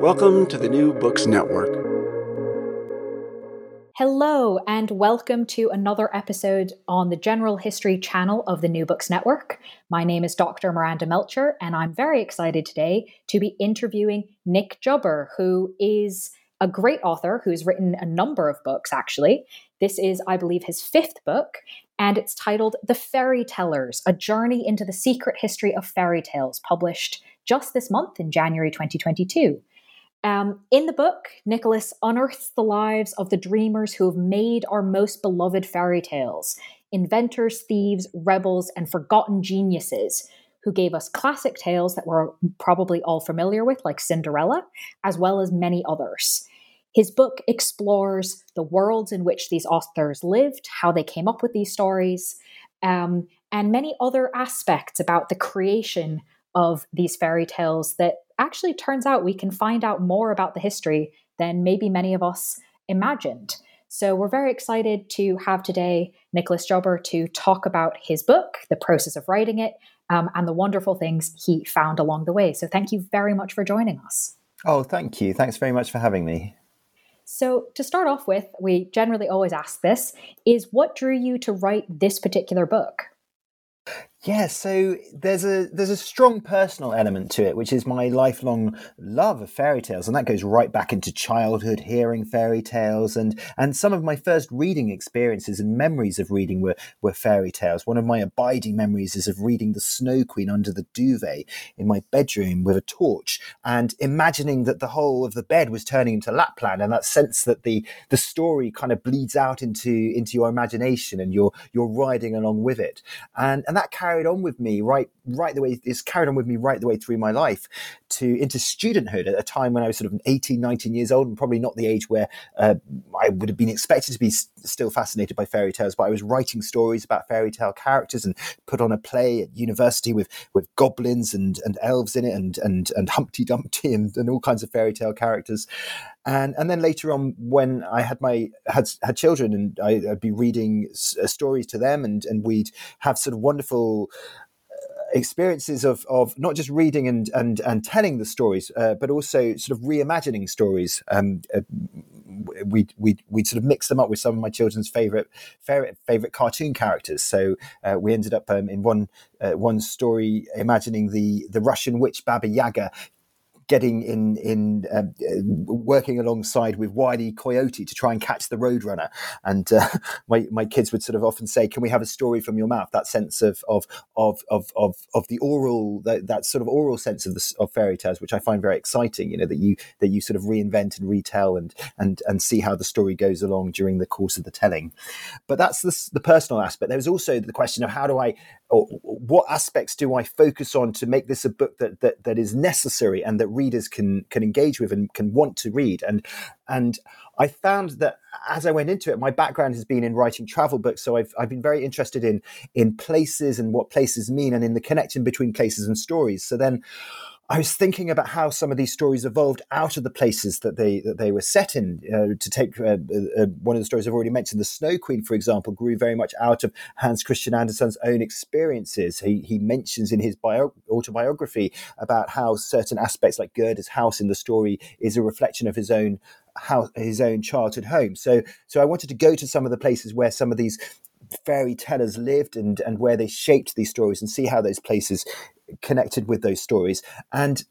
Welcome to the New Books Network. Hello, and welcome to another episode on the General History channel of the New Books Network. My name is Dr. Miranda Melcher, and I'm very excited today to be interviewing Nick Jubber, who is a great author who's written a number of books, actually. This is, I believe, his fifth book, and it's titled The Fairy Tellers A Journey into the Secret History of Fairy Tales, published just this month in January 2022. Um, in the book, Nicholas unearths the lives of the dreamers who have made our most beloved fairy tales inventors, thieves, rebels, and forgotten geniuses who gave us classic tales that we're probably all familiar with, like Cinderella, as well as many others. His book explores the worlds in which these authors lived, how they came up with these stories, um, and many other aspects about the creation of these fairy tales that actually turns out we can find out more about the history than maybe many of us imagined. So we're very excited to have today Nicholas Jubber to talk about his book, the process of writing it, um, and the wonderful things he found along the way. So thank you very much for joining us. Oh, thank you. Thanks very much for having me. So, to start off with, we generally always ask this is what drew you to write this particular book? Yeah, so there's a there's a strong personal element to it, which is my lifelong love of fairy tales, and that goes right back into childhood, hearing fairy tales, and and some of my first reading experiences and memories of reading were were fairy tales. One of my abiding memories is of reading the Snow Queen under the duvet in my bedroom with a torch, and imagining that the whole of the bed was turning into Lapland, and that sense that the the story kind of bleeds out into into your imagination, and you're you're riding along with it, and and that carried on with me right right the way it's carried on with me right the way through my life to into studenthood at a time when I was sort of 18 19 years old and probably not the age where uh, I would have been expected to be still fascinated by fairy tales but I was writing stories about fairy tale characters and put on a play at university with with goblins and and elves in it and and and Humpty Dumpty and, and all kinds of fairy tale characters and and then later on when I had my had had children and I, would be reading s- uh, stories to them and and we'd have sort of wonderful uh, experiences of of not just reading and and and telling the stories, uh, but also sort of reimagining stories. Um, we we we sort of mix them up with some of my children's favorite favorite favorite cartoon characters. So uh, we ended up um, in one uh, one story imagining the the Russian witch Baba Yaga getting in in uh, working alongside with Wiley Coyote to try and catch the Roadrunner. And uh, my my kids would sort of often say, "Can we have a story from your mouth?" That sense of of of of of, of the oral that, that sort of oral sense of the of fairy tales, which I find very exciting. You know that you that you sort of reinvent and retell and and and see how the story goes along during the course of the telling. But that's the, the personal aspect. There's also the question of how do I or what aspects do I focus on to make this a book that that, that is necessary and that readers can can engage with and can want to read and and I found that as I went into it, my background has been in writing travel books, so I've I've been very interested in in places and what places mean and in the connection between places and stories. So then I was thinking about how some of these stories evolved out of the places that they that they were set in. Uh, to take uh, uh, one of the stories I've already mentioned, the Snow Queen, for example, grew very much out of Hans Christian Andersen's own experiences. He he mentions in his bio- autobiography about how certain aspects, like Gerda's house in the story, is a reflection of his own house, his own childhood home. So so I wanted to go to some of the places where some of these fairy tellers lived and and where they shaped these stories and see how those places connected with those stories. And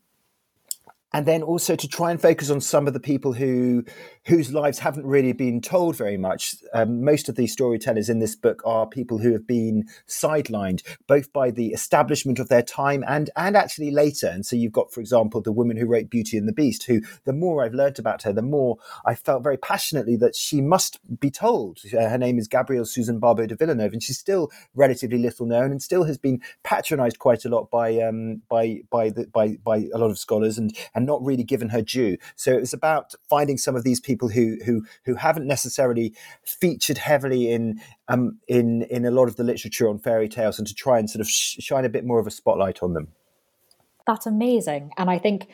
and then also to try and focus on some of the people who whose lives haven't really been told very much. Um, most of these storytellers in this book are people who have been sidelined, both by the establishment of their time and and actually later. And so you've got, for example, the woman who wrote Beauty and the Beast, who the more I've learnt about her, the more I felt very passionately that she must be told. Uh, her name is Gabrielle Susan Barbot de Villeneuve, and she's still relatively little known and still has been patronised quite a lot by um, by by the, by by a lot of scholars and and not really given her due. So it was about finding some of these people who who who haven't necessarily featured heavily in um, in in a lot of the literature on fairy tales, and to try and sort of sh- shine a bit more of a spotlight on them. That's amazing, and I think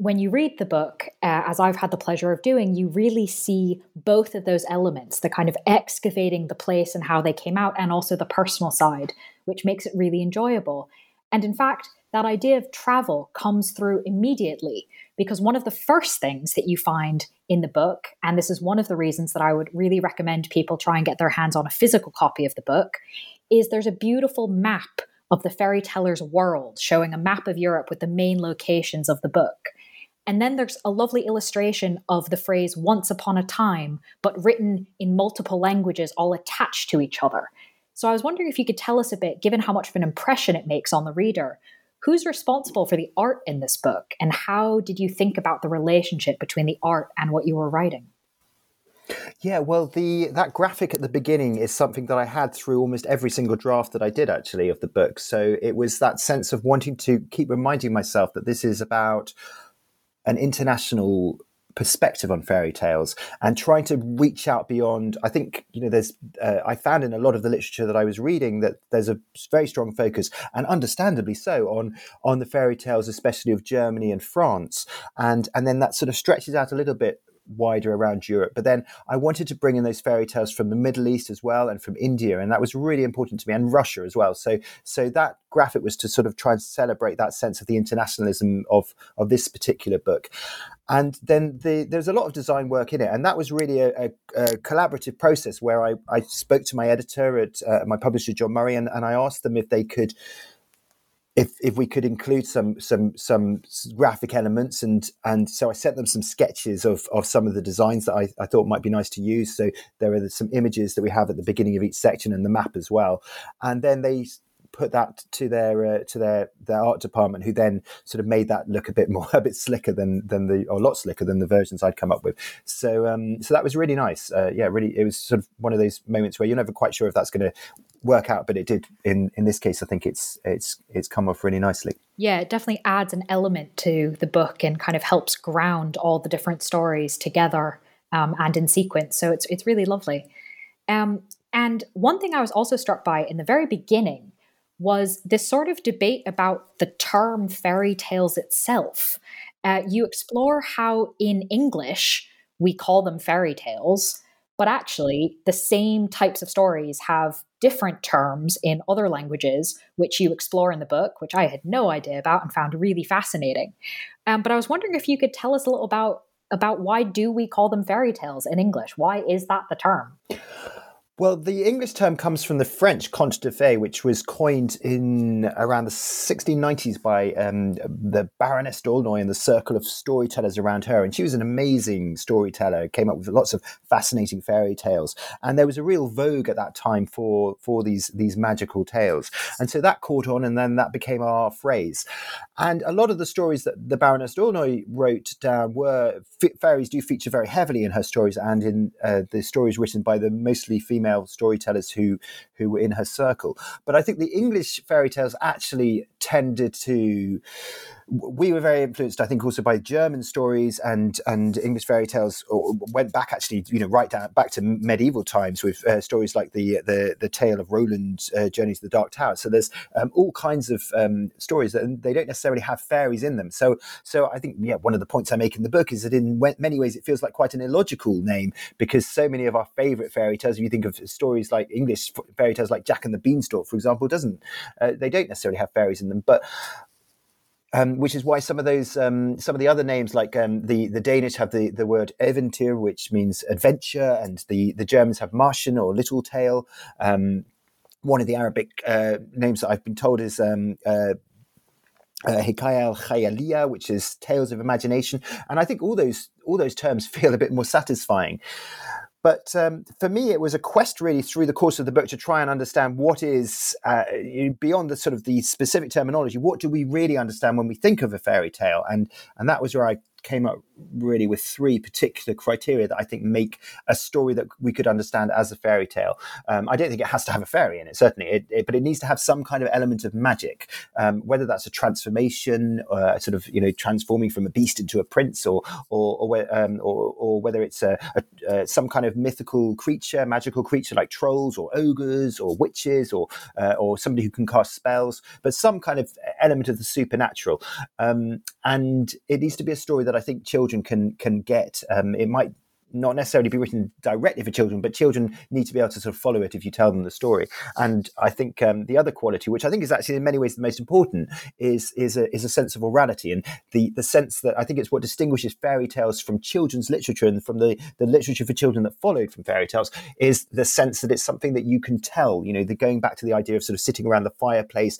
when you read the book, uh, as I've had the pleasure of doing, you really see both of those elements the kind of excavating the place and how they came out, and also the personal side, which makes it really enjoyable. And in fact, that idea of travel comes through immediately because one of the first things that you find in the book, and this is one of the reasons that I would really recommend people try and get their hands on a physical copy of the book, is there's a beautiful map of the fairy teller's world showing a map of Europe with the main locations of the book. And then there's a lovely illustration of the phrase once upon a time, but written in multiple languages all attached to each other. So I was wondering if you could tell us a bit, given how much of an impression it makes on the reader, who's responsible for the art in this book and how did you think about the relationship between the art and what you were writing yeah, well, the that graphic at the beginning is something that I had through almost every single draft that I did actually of the book. So it was that sense of wanting to keep reminding myself that this is about an international perspective on fairy tales and trying to reach out beyond i think you know there's uh, i found in a lot of the literature that i was reading that there's a very strong focus and understandably so on on the fairy tales especially of germany and france. And and then that sort of stretches out a little bit wider around Europe. But then I wanted to bring in those fairy tales from the Middle East as well and from India, and that was really important to me, and Russia as well. So so that graphic was to sort of try and celebrate that sense of the internationalism of of this particular book. And then the, there's a lot of design work in it, and that was really a, a, a collaborative process where I, I, spoke to my editor at uh, my publisher John Murray, and, and I asked them if they could if if we could include some some some graphic elements and and so I sent them some sketches of of some of the designs that I, I thought might be nice to use. So there are some images that we have at the beginning of each section and the map as well. And then they put that to their uh, to their their art department, who then sort of made that look a bit more a bit slicker than than the or a lot slicker than the versions I'd come up with. So um, so that was really nice. Uh, yeah, really, it was sort of one of those moments where you're never quite sure if that's going to work out, but it did. In in this case, I think it's it's it's come off really nicely. Yeah, it definitely adds an element to the book and kind of helps ground all the different stories together um, and in sequence. So it's it's really lovely. Um, and one thing I was also struck by in the very beginning was this sort of debate about the term fairy tales itself. Uh, you explore how in English we call them fairy tales, but actually the same types of stories have different terms in other languages, which you explore in the book, which I had no idea about and found really fascinating. Um, but I was wondering if you could tell us a little about about why do we call them fairy tales in English? Why is that the term? Well, the English term comes from the French conte de fées, which was coined in around the 1690s by um, the Baroness d'Aulnoy and the circle of storytellers around her. And she was an amazing storyteller, came up with lots of fascinating fairy tales. And there was a real vogue at that time for, for these, these magical tales. And so that caught on, and then that became our phrase. And a lot of the stories that the Baroness d'Aulnoy wrote down were fairies do feature very heavily in her stories and in uh, the stories written by the mostly female female storytellers who who were in her circle. But I think the English fairy tales actually tended to we were very influenced, I think, also by German stories and and English fairy tales. Or went back actually, you know, right down back to medieval times with uh, stories like the the the tale of Roland's uh, journey to the Dark Tower. So there's um, all kinds of um, stories that they don't necessarily have fairies in them. So so I think yeah, one of the points I make in the book is that in many ways it feels like quite an illogical name because so many of our favourite fairy tales, if you think of stories like English fairy tales like Jack and the Beanstalk, for example, doesn't uh, they don't necessarily have fairies in them, but um, which is why some of those, um, some of the other names, like um, the the Danish have the, the word Eventyr, which means adventure, and the, the Germans have Märchen or Little Tale. Um, one of the Arabic uh, names that I've been told is um, uh, uh, al which is tales of imagination, and I think all those all those terms feel a bit more satisfying. But um, for me, it was a quest really through the course of the book to try and understand what is uh, beyond the sort of the specific terminology. What do we really understand when we think of a fairy tale? And and that was where I came up really with three particular criteria that I think make a story that we could understand as a fairy tale. Um, I don't think it has to have a fairy in it, certainly, it, it, but it needs to have some kind of element of magic, um, whether that's a transformation, uh, sort of you know transforming from a beast into a prince, or or or, um, or, or, whether it's a, a, some kind of mythical creature, magical creature like trolls or ogres or witches or uh, or somebody who can cast spells, but some kind of element of the supernatural. Um, and it needs to be a story that I think children can can get. Um, it might not necessarily be written directly for children, but children need to be able to sort of follow it if you tell them the story. And I think um, the other quality, which I think is actually in many ways the most important, is is a, is a sense of orality and the the sense that I think it's what distinguishes fairy tales from children's literature and from the the literature for children that followed from fairy tales is the sense that it's something that you can tell. You know, the going back to the idea of sort of sitting around the fireplace,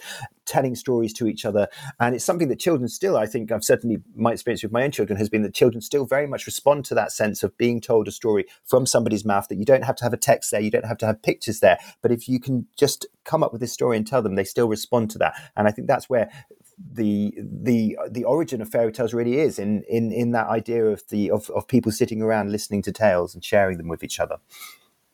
telling stories to each other. And it's something that children still, I think, I've certainly, my experience with my own children has been that children still very much respond to that sense of being told a story from somebody's mouth that you don't have to have a text there, you don't have to have pictures there. But if you can just come up with this story and tell them, they still respond to that. And I think that's where the the the origin of fairy tales really is in in in that idea of the of, of people sitting around listening to tales and sharing them with each other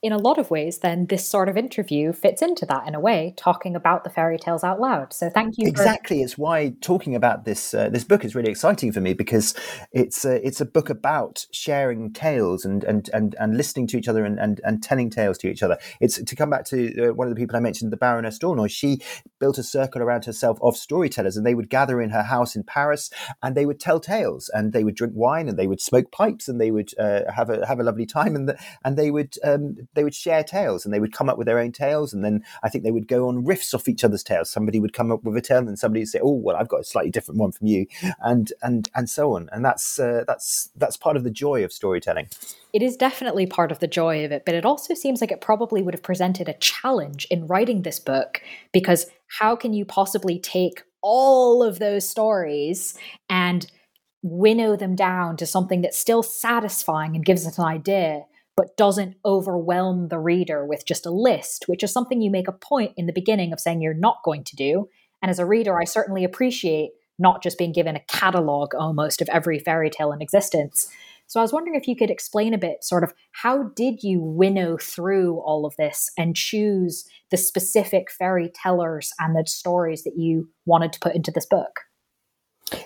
in a lot of ways, then this sort of interview fits into that in a way, talking about the fairy tales out loud. So thank you. Exactly, for- it's why talking about this uh, this book is really exciting for me because it's a, it's a book about sharing tales and and and, and listening to each other and, and, and telling tales to each other. It's to come back to uh, one of the people I mentioned, the Baroness d'Aulnoy. She built a circle around herself of storytellers, and they would gather in her house in Paris, and they would tell tales, and they would drink wine, and they would smoke pipes, and they would uh, have a have a lovely time, and the, and they would um, they would share tales and they would come up with their own tales. And then I think they would go on riffs off each other's tales. Somebody would come up with a tale and somebody would say, Oh, well, I've got a slightly different one from you. And, and, and so on. And that's, uh, that's, that's part of the joy of storytelling. It is definitely part of the joy of it, but it also seems like it probably would have presented a challenge in writing this book because how can you possibly take all of those stories and winnow them down to something that's still satisfying and gives us an idea but doesn't overwhelm the reader with just a list, which is something you make a point in the beginning of saying you're not going to do. And as a reader, I certainly appreciate not just being given a catalog almost of every fairy tale in existence. So I was wondering if you could explain a bit sort of how did you winnow through all of this and choose the specific fairy tellers and the stories that you wanted to put into this book?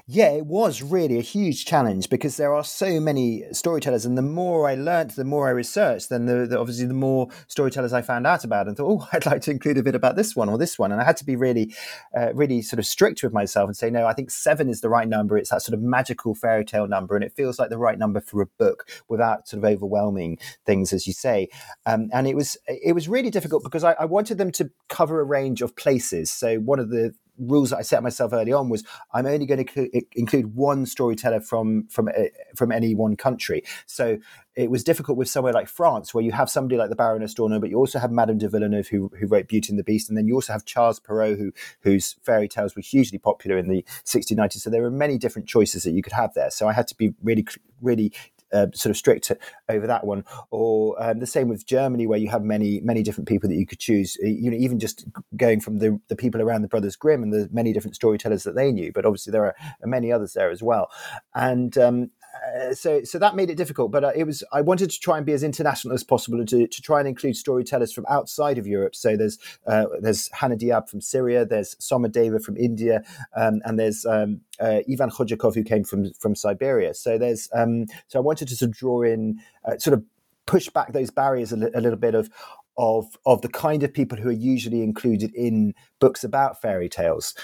Yeah, it was really a huge challenge because there are so many storytellers, and the more I learned, the more I researched, then the, the, obviously the more storytellers I found out about, and thought, oh, I'd like to include a bit about this one or this one, and I had to be really, uh, really sort of strict with myself and say, no, I think seven is the right number. It's that sort of magical fairy tale number, and it feels like the right number for a book without sort of overwhelming things, as you say. Um, and it was it was really difficult because I, I wanted them to cover a range of places. So one of the rules that I set myself early on was I'm only going to include one storyteller from from uh, from any one country. So it was difficult with somewhere like France, where you have somebody like the Baroness d'Aulnoy, but you also have Madame de Villeneuve, who, who wrote Beauty and the Beast, and then you also have Charles Perrault, who whose fairy tales were hugely popular in the 1690s. So there were many different choices that you could have there. So I had to be really, really uh, sort of strict over that one. Or um, the same with Germany, where you have many many different people that you could choose. You know, even just going from the the people around the Brothers Grimm and the many different storytellers that they knew. But obviously there are many others there as well. And um, uh, so so that made it difficult. But uh, it was I wanted to try and be as international as possible to to try and include storytellers from outside of Europe. So there's uh, there's Hannah Diab from Syria, there's Somadeva from India, um, and there's um, uh, Ivan Khudyakov who came from from Siberia. So there's um, so I wanted to sort of draw in uh, sort of push back those barriers a, li- a little bit of of of the kind of people who are usually included in books about fairy tales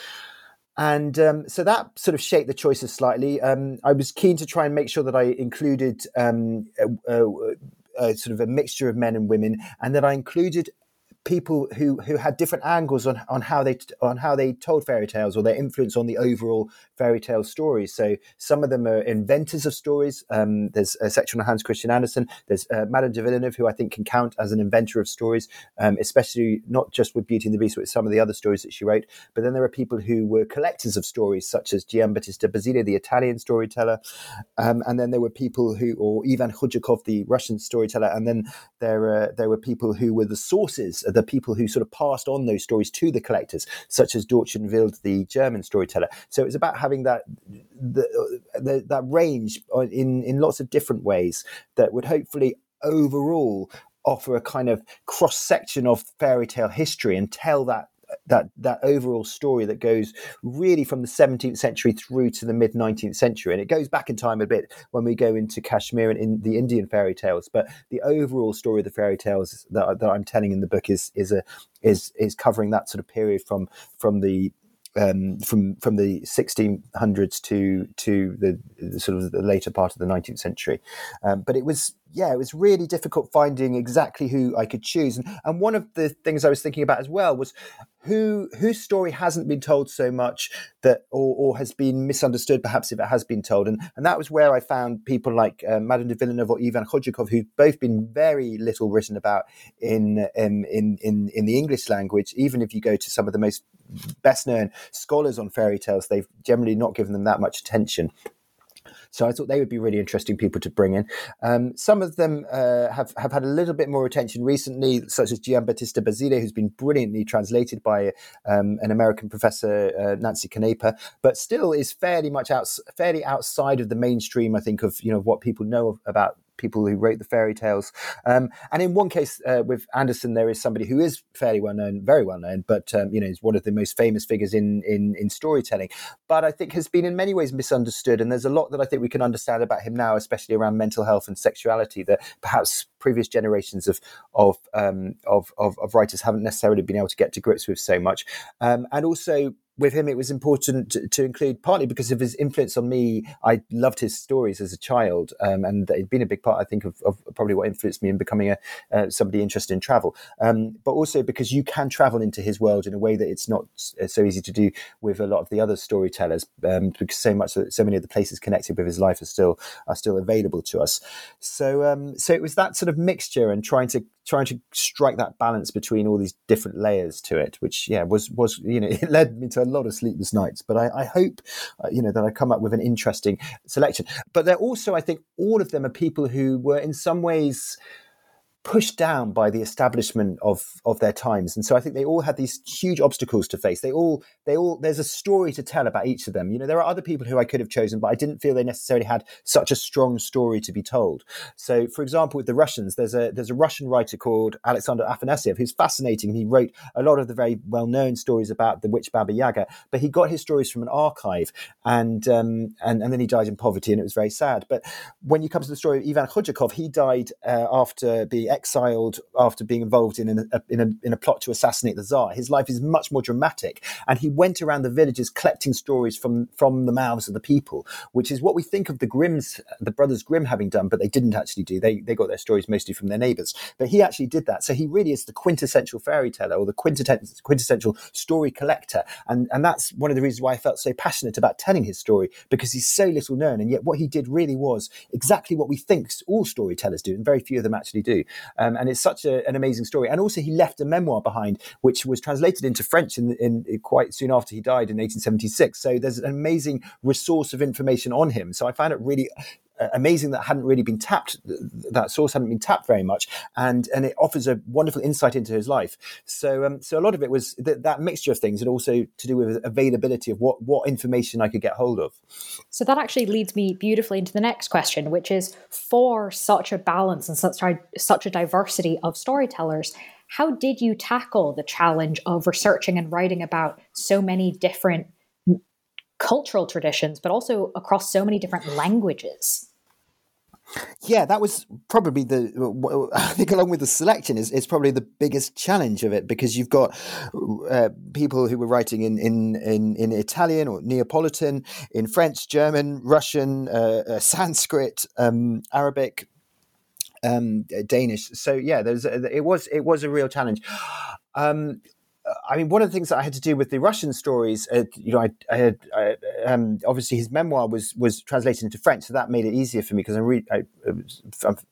and um, so that sort of shaped the choices slightly. Um, I was keen to try and make sure that I included um, a, a, a, sort of a mixture of men and women, and that I included people who who had different angles on on how they on how they told fairy tales or their influence on the overall fairy tale stories. So some of them are inventors of stories. Um, there's a section on Hans Christian Andersen. There's uh, Madame de Villeneuve, who I think can count as an inventor of stories, um, especially not just with Beauty and the Beast, but with some of the other stories that she wrote. But then there are people who were collectors of stories, such as Giambattista Basile, the Italian storyteller, um, and then there were people who, or Ivan Khudyakov, the Russian storyteller, and then there uh, there were people who were the sources the people who sort of passed on those stories to the collectors, such as Dortchen Wild, the German storyteller. So it's about having that the, the, that range in in lots of different ways that would hopefully overall offer a kind of cross section of fairy tale history and tell that that that overall story that goes really from the 17th century through to the mid 19th century. And it goes back in time a bit when we go into kashmir and in the indian fairy tales but the overall story of the fairy tales that, that i'm telling in the book is is a is is covering that sort of period from from the um, from from the 1600s to to the, the, sort of the later part of the 19th century. Um, but it was yeah, it was really difficult finding exactly who I could choose. And, and one of the things I was thinking about as well was who whose story hasn't been told so much that or, or has been misunderstood, perhaps if it has been told. And and that was where I found people like uh, Madame de Villeneuve or Ivan Khudyakov, who've both been very little written about in, in in in in the English language. Even if you go to some of the most best known scholars on fairy tales, they've generally not given them that much attention. So I thought they would be really interesting people to bring in. Um, some of them uh, have, have had a little bit more attention recently, such as Giambattista Basile, who's been brilliantly translated by um, an American professor, uh, Nancy Canepa, but still is fairly much out, fairly outside of the mainstream, I think, of you know what people know about people who wrote the fairy tales. Um, and in one case uh, with Andersen, there is somebody who is fairly well known, very well known, but um, you know is one of the most famous figures in, in in storytelling. But I think has been in many ways misunderstood, and there's a lot that I think we can understand about him now, especially around mental health and sexuality that perhaps previous generations of of um, of, of, of, writers haven't necessarily been able to get to grips with so much, um, and also with him, it was important to, to, include partly because of his influence on me. I loved his stories as a child, um, and it'd been a big part, I think, of, of probably what influenced me in becoming a uh, somebody interested in travel. Um, but also because you can travel into his world in a way that it's not so easy to do with a lot of the other storytellers, um, because so much, so many of the places connected with his life are still are still available to us. So, um, so it was that sort of mixture and trying to trying to strike that balance between all these different layers to it, which yeah was was you know it led me to a lot of sleepless nights. But I, I hope uh, you know that I come up with an interesting selection. But they're also I think all of them are people who were in some ways pushed down by the establishment of of their times. And so i think they all had these huge obstacles to face. They all they all there's a story to tell about each of them. You know there are other people who i could have chosen but i didn't feel they necessarily had such a strong story to be told. So for example with the russians there's a there's a russian writer called alexander afanasyev who's fascinating he wrote a lot of the very well-known stories about the witch baba yaga but he got his stories from an archive and um and, and then he died in poverty and it was very sad. But when you come to the story of ivan khudyakov he died uh, after the exiled after being involved in, a, in, a, in a plot to assassinate the Tsar. His life is much more dramatic. And he went around the villages collecting stories from, from the mouths of the people, which is what we think of the Grimms, the brothers Grimm having done, but they didn't actually do. They, they got their stories mostly from their neighbors. But he actually did that. So he really is the quintessential fairy teller or the quintessential, quintessential story collector. And, and that's one of the reasons why I felt so passionate about telling his story because he's so little known. And yet what he did really was exactly what we think all storytellers do, and very few of them actually do. Um, and it's such a, an amazing story. And also, he left a memoir behind, which was translated into French in, in, in, quite soon after he died in 1876. So there's an amazing resource of information on him. So I found it really amazing that hadn't really been tapped. That source hadn't been tapped very much, and and it offers a wonderful insight into his life. So um, so a lot of it was th- that mixture of things, and also to do with availability of what what information I could get hold of. So that actually leads me beautifully into the next question, which is for such a balance and such a, such a diversity of storytellers. How did you tackle the challenge of researching and writing about so many different cultural traditions, but also across so many different languages. Yeah, that was probably the. I think, along with the selection, is, is probably the biggest challenge of it because you've got uh, people who were writing in, in, in, in, Italian or Neapolitan, in French, German, Russian, uh, uh, Sanskrit, um, Arabic, um, Danish. So yeah, there's it was it was a real challenge. Um, I mean, one of the things that I had to do with the Russian stories, uh, you know, I, I had I, um, obviously his memoir was was translated into French, so that made it easier for me because I read, I, am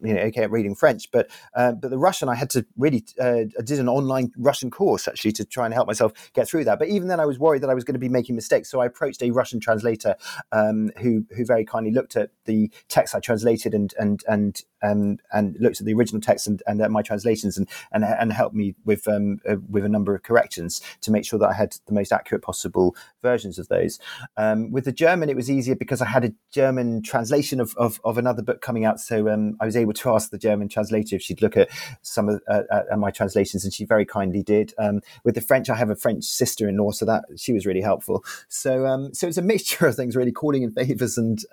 you know, okay at reading French, but uh, but the Russian I had to really, uh, I did an online Russian course actually to try and help myself get through that. But even then, I was worried that I was going to be making mistakes, so I approached a Russian translator um, who who very kindly looked at the text I translated and and and um, and looked at the original text and, and my translations and and, and helped me with um, uh, with a number of to make sure that I had the most accurate possible versions of those. Um, with the German, it was easier because I had a German translation of, of, of another book coming out, so um, I was able to ask the German translator if she'd look at some of uh, at my translations, and she very kindly did. Um, with the French, I have a French sister-in-law, so that she was really helpful. So um, so it's a mixture of things, really calling in favors and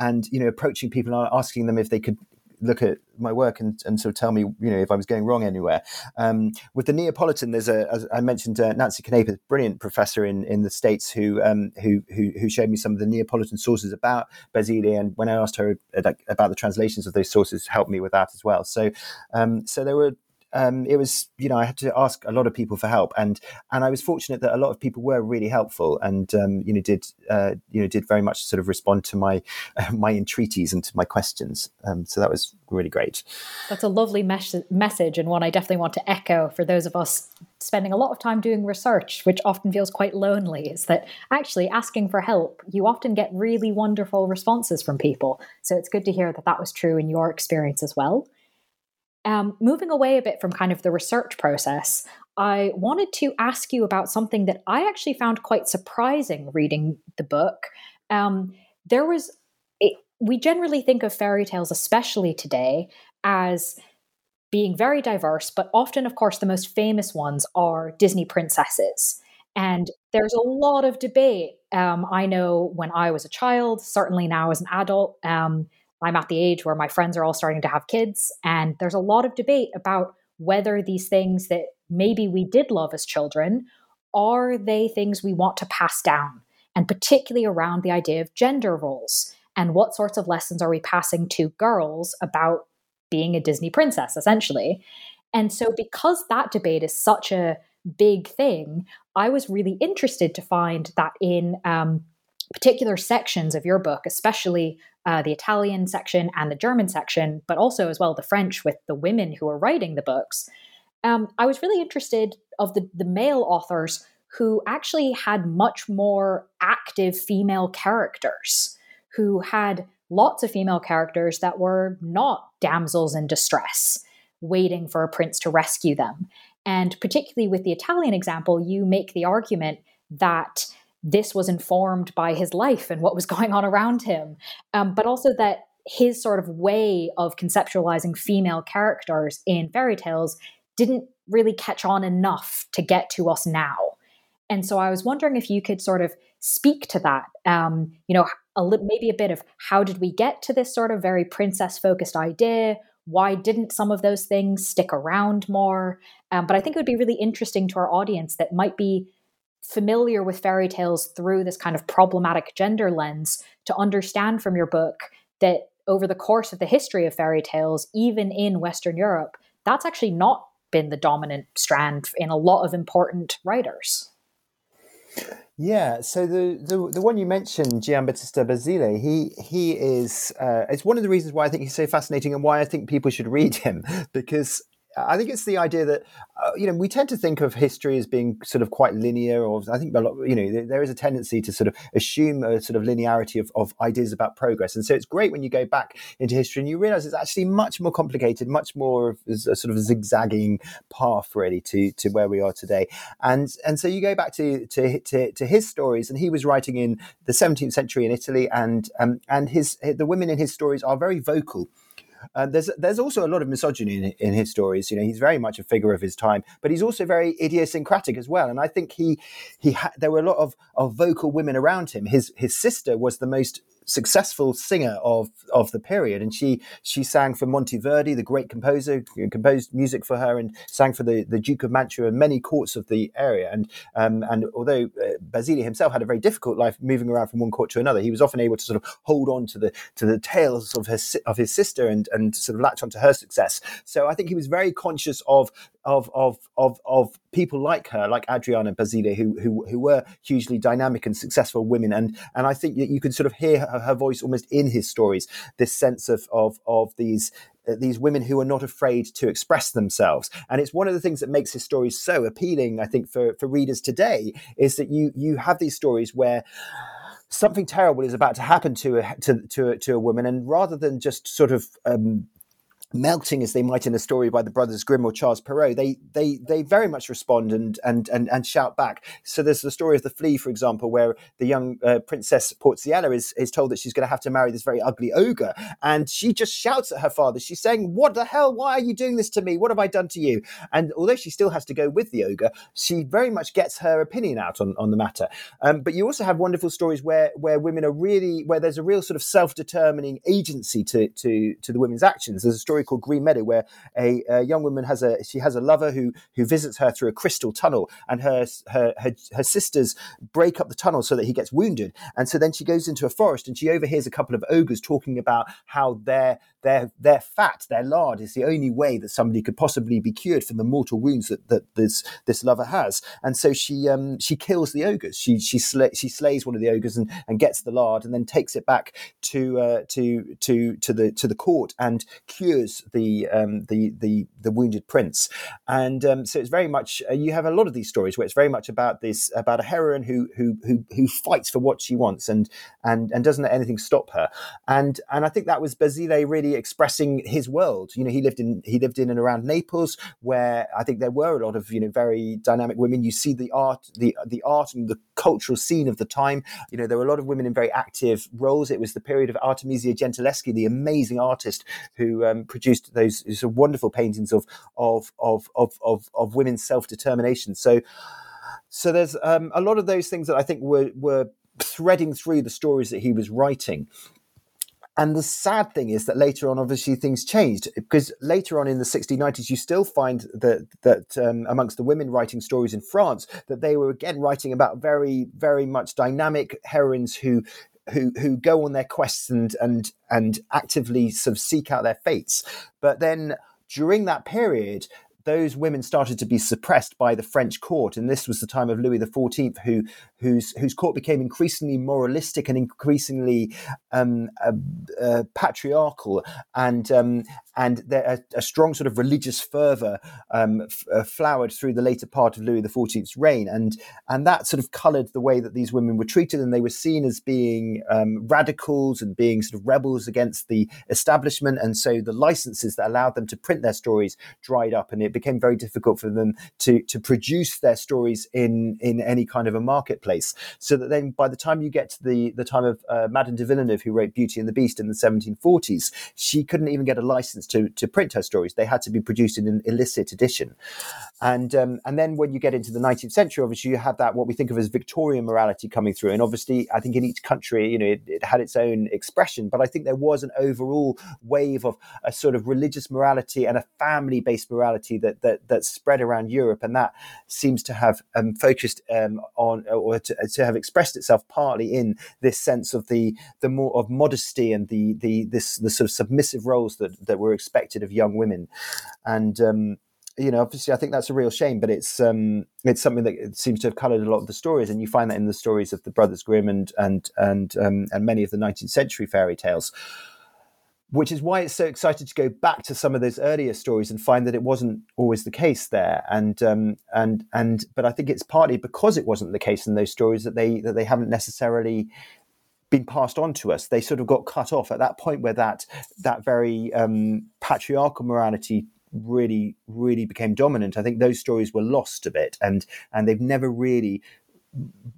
and you know approaching people and asking them if they could look at my work and, and sort of tell me, you know, if I was going wrong anywhere. Um, with the Neapolitan, there's a, as I mentioned, uh, Nancy Canepa, brilliant professor in, in the States who, um, who, who, who, showed me some of the Neapolitan sources about Basile. And when I asked her uh, about the translations of those sources, helped me with that as well. So, um, so there were um, it was you know I had to ask a lot of people for help, and and I was fortunate that a lot of people were really helpful, and um, you know did uh, you know did very much sort of respond to my uh, my entreaties and to my questions. Um, so that was really great. That's a lovely mes- message, and one I definitely want to echo for those of us spending a lot of time doing research, which often feels quite lonely. Is that actually asking for help? You often get really wonderful responses from people, so it's good to hear that that was true in your experience as well. Um, moving away a bit from kind of the research process, I wanted to ask you about something that I actually found quite surprising reading the book. Um, there was, it, we generally think of fairy tales, especially today, as being very diverse, but often, of course, the most famous ones are Disney princesses. And there's a lot of debate. Um, I know when I was a child, certainly now as an adult, um, I'm at the age where my friends are all starting to have kids, and there's a lot of debate about whether these things that maybe we did love as children are they things we want to pass down, and particularly around the idea of gender roles and what sorts of lessons are we passing to girls about being a Disney princess, essentially. And so, because that debate is such a big thing, I was really interested to find that in um, particular sections of your book, especially uh, the Italian section and the German section, but also as well the French with the women who are writing the books, um, I was really interested of the, the male authors who actually had much more active female characters, who had lots of female characters that were not damsels in distress, waiting for a prince to rescue them. And particularly with the Italian example, you make the argument that this was informed by his life and what was going on around him, um, but also that his sort of way of conceptualizing female characters in fairy tales didn't really catch on enough to get to us now. And so I was wondering if you could sort of speak to that. Um, you know, a li- maybe a bit of how did we get to this sort of very princess focused idea? Why didn't some of those things stick around more? Um, but I think it would be really interesting to our audience that might be familiar with fairy tales through this kind of problematic gender lens to understand from your book that over the course of the history of fairy tales, even in Western Europe, that's actually not been the dominant strand in a lot of important writers. Yeah, so the, the the one you mentioned, Giambattista Basile, he he is uh, it's one of the reasons why I think he's so fascinating and why I think people should read him because I think it's the idea that uh, you know we tend to think of history as being sort of quite linear, or I think a lot, you know there is a tendency to sort of assume a sort of linearity of, of ideas about progress, and so it's great when you go back into history and you realise it's actually much more complicated, much more of a sort of zigzagging path really to to where we are today, and and so you go back to to to, to his stories, and he was writing in the 17th century in Italy, and um, and his the women in his stories are very vocal. Uh, there's there's also a lot of misogyny in, in, his stories. You know, he's very much a figure of his time, but he's also very idiosyncratic as well. And I think he he ha- there were a lot of, of vocal women around him. His his sister was the most successful singer of of the period, and she she sang for Monteverdi, the great composer, composed music for her, and sang for the, the Duke of Mantua and many courts of the area. And um, and although uh, Basile himself had a very difficult life moving around from one court to another, he was often able to sort of hold on to the to the tales of his of his sister and and sort of latch onto her success. So I think he was very conscious of of of of of people like her, like Adriana Basile, who who who were hugely dynamic and successful women, and and I think that you can sort of hear her, her voice almost in his stories. This sense of of of these uh, these women who are not afraid to express themselves. And it's one of the things that makes his stories so appealing, I think, for, for readers today, is that you you have these stories where something terrible is about to happen to a to to, to a woman, and rather than just sort of um, melting as they might in a story by the brothers Grimm or Charles Perrault, they they they very much respond and and and, and shout back. So there's the story of the flea, for example, where the young uh, princess Porziella is is told that she's going to have to marry this very ugly ogre, and she just shouts at her father. She's saying, "What the hell? Why are you doing this to me? What have I done to you?" And although she still has to go with the ogre, she very much gets her opinion out on on the matter. Um, but you also have wonderful stories where where women are really where there's a real sort of self determining agency to to to the women's actions. There's a story called Green Meadow, where a, a, young woman has a she has a lover who who visits her through a crystal tunnel, and her, her her her sisters break up the tunnel so that he gets wounded, and so then she goes into a forest and she overhears a couple of ogres talking about how their their their fat, their lard, is the only way that somebody could possibly be cured from the mortal wounds that, that this this lover has, and so she um she kills the ogres. She she sl- she slays one of the ogres and, and gets the lard, and then takes it back to uh, to to to the to the court and cures the um, the the the wounded prince, and um, so it's very much uh, you have a lot of these stories where it's very much about this about a heroine who who who who fights for what she wants and and and doesn't let anything stop her, and and I think that was Basile really expressing his world. You know, he lived in he lived in and around Naples, where I think there were a lot of you know very dynamic women. You see the art the the art and the cultural scene of the time. You know, there were a lot of women in very active roles. It was the period of Artemisia Gentileschi, the amazing artist who um, produced those, those wonderful paintings of of of of of, of women's self determination. So so there's um, a lot of those things that I think were were threading through the stories that he was writing. And the sad thing is that later on, obviously, things changed because later on in the 1690s, you still find that that um, amongst the women writing stories in France, that they were again writing about very, very much dynamic heroines who who who go on their quests and and and actively sort of seek out their fates. But then during that period, those women started to be suppressed by the French court, and this was the time of Louis XIV, who whose whose court became increasingly moralistic and increasingly um, uh, uh, patriarchal, and um, and there, a, a, strong sort of religious fervor um, f- uh, flowered through the later part of Louis XIV's reign, and and that sort of coloured the way that these women were treated, and they were seen as being um, radicals and being sort of rebels against the establishment, and so the licenses that allowed them to print their stories dried up, and it became very difficult for them to to produce their stories in in any kind of a marketplace. So that then, by the time you get to the the time of uh, Madame de Villeneuve, who wrote Beauty and the Beast in the 1740s, she couldn't even get a license to, to print her stories. They had to be produced in an illicit edition. And, um, and then when you get into the 19th century, obviously you have that, what we think of as Victorian morality coming through. And obviously, I think in each country, you know, it, it had its own expression, but I think there was an overall wave of a sort of religious morality and a family based morality that, that, that spread around Europe. And that seems to have um, focused um, on or to, to, have expressed itself partly in this sense of the, the more of modesty and the, the, this, the sort of submissive roles that, that were expected of young women, and um, you know, obviously, I think that's a real shame, but it's um, it's something that seems to have coloured a lot of the stories, and you find that in the stories of the Brothers Grimm and and and um, and many of the 19th century fairy tales. Which is why it's so excited to go back to some of those earlier stories and find that it wasn't always the case there. And um, and and but I think it's partly because it wasn't the case in those stories that they that they haven't necessarily been passed on to us. They sort of got cut off at that point where that that very um, patriarchal morality really really became dominant. I think those stories were lost a bit, and and they've never really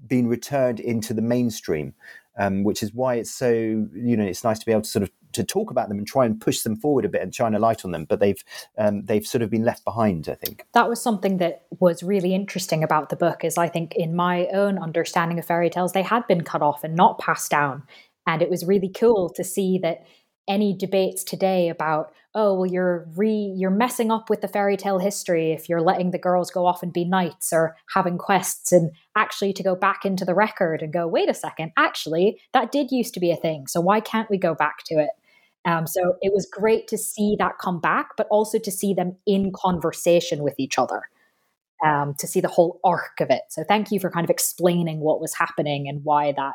been returned into the mainstream. Um, which is why it's so you know it's nice to be able to sort of to talk about them and try and push them forward a bit and shine a light on them. But they've um, they've sort of been left behind. I think that was something that was really interesting about the book. Is I think in my own understanding of fairy tales, they had been cut off and not passed down, and it was really cool to see that any debates today about oh well you're re you're messing up with the fairy tale history if you're letting the girls go off and be knights or having quests and actually to go back into the record and go wait a second actually that did used to be a thing so why can't we go back to it um, so it was great to see that come back but also to see them in conversation with each other um, to see the whole arc of it so thank you for kind of explaining what was happening and why that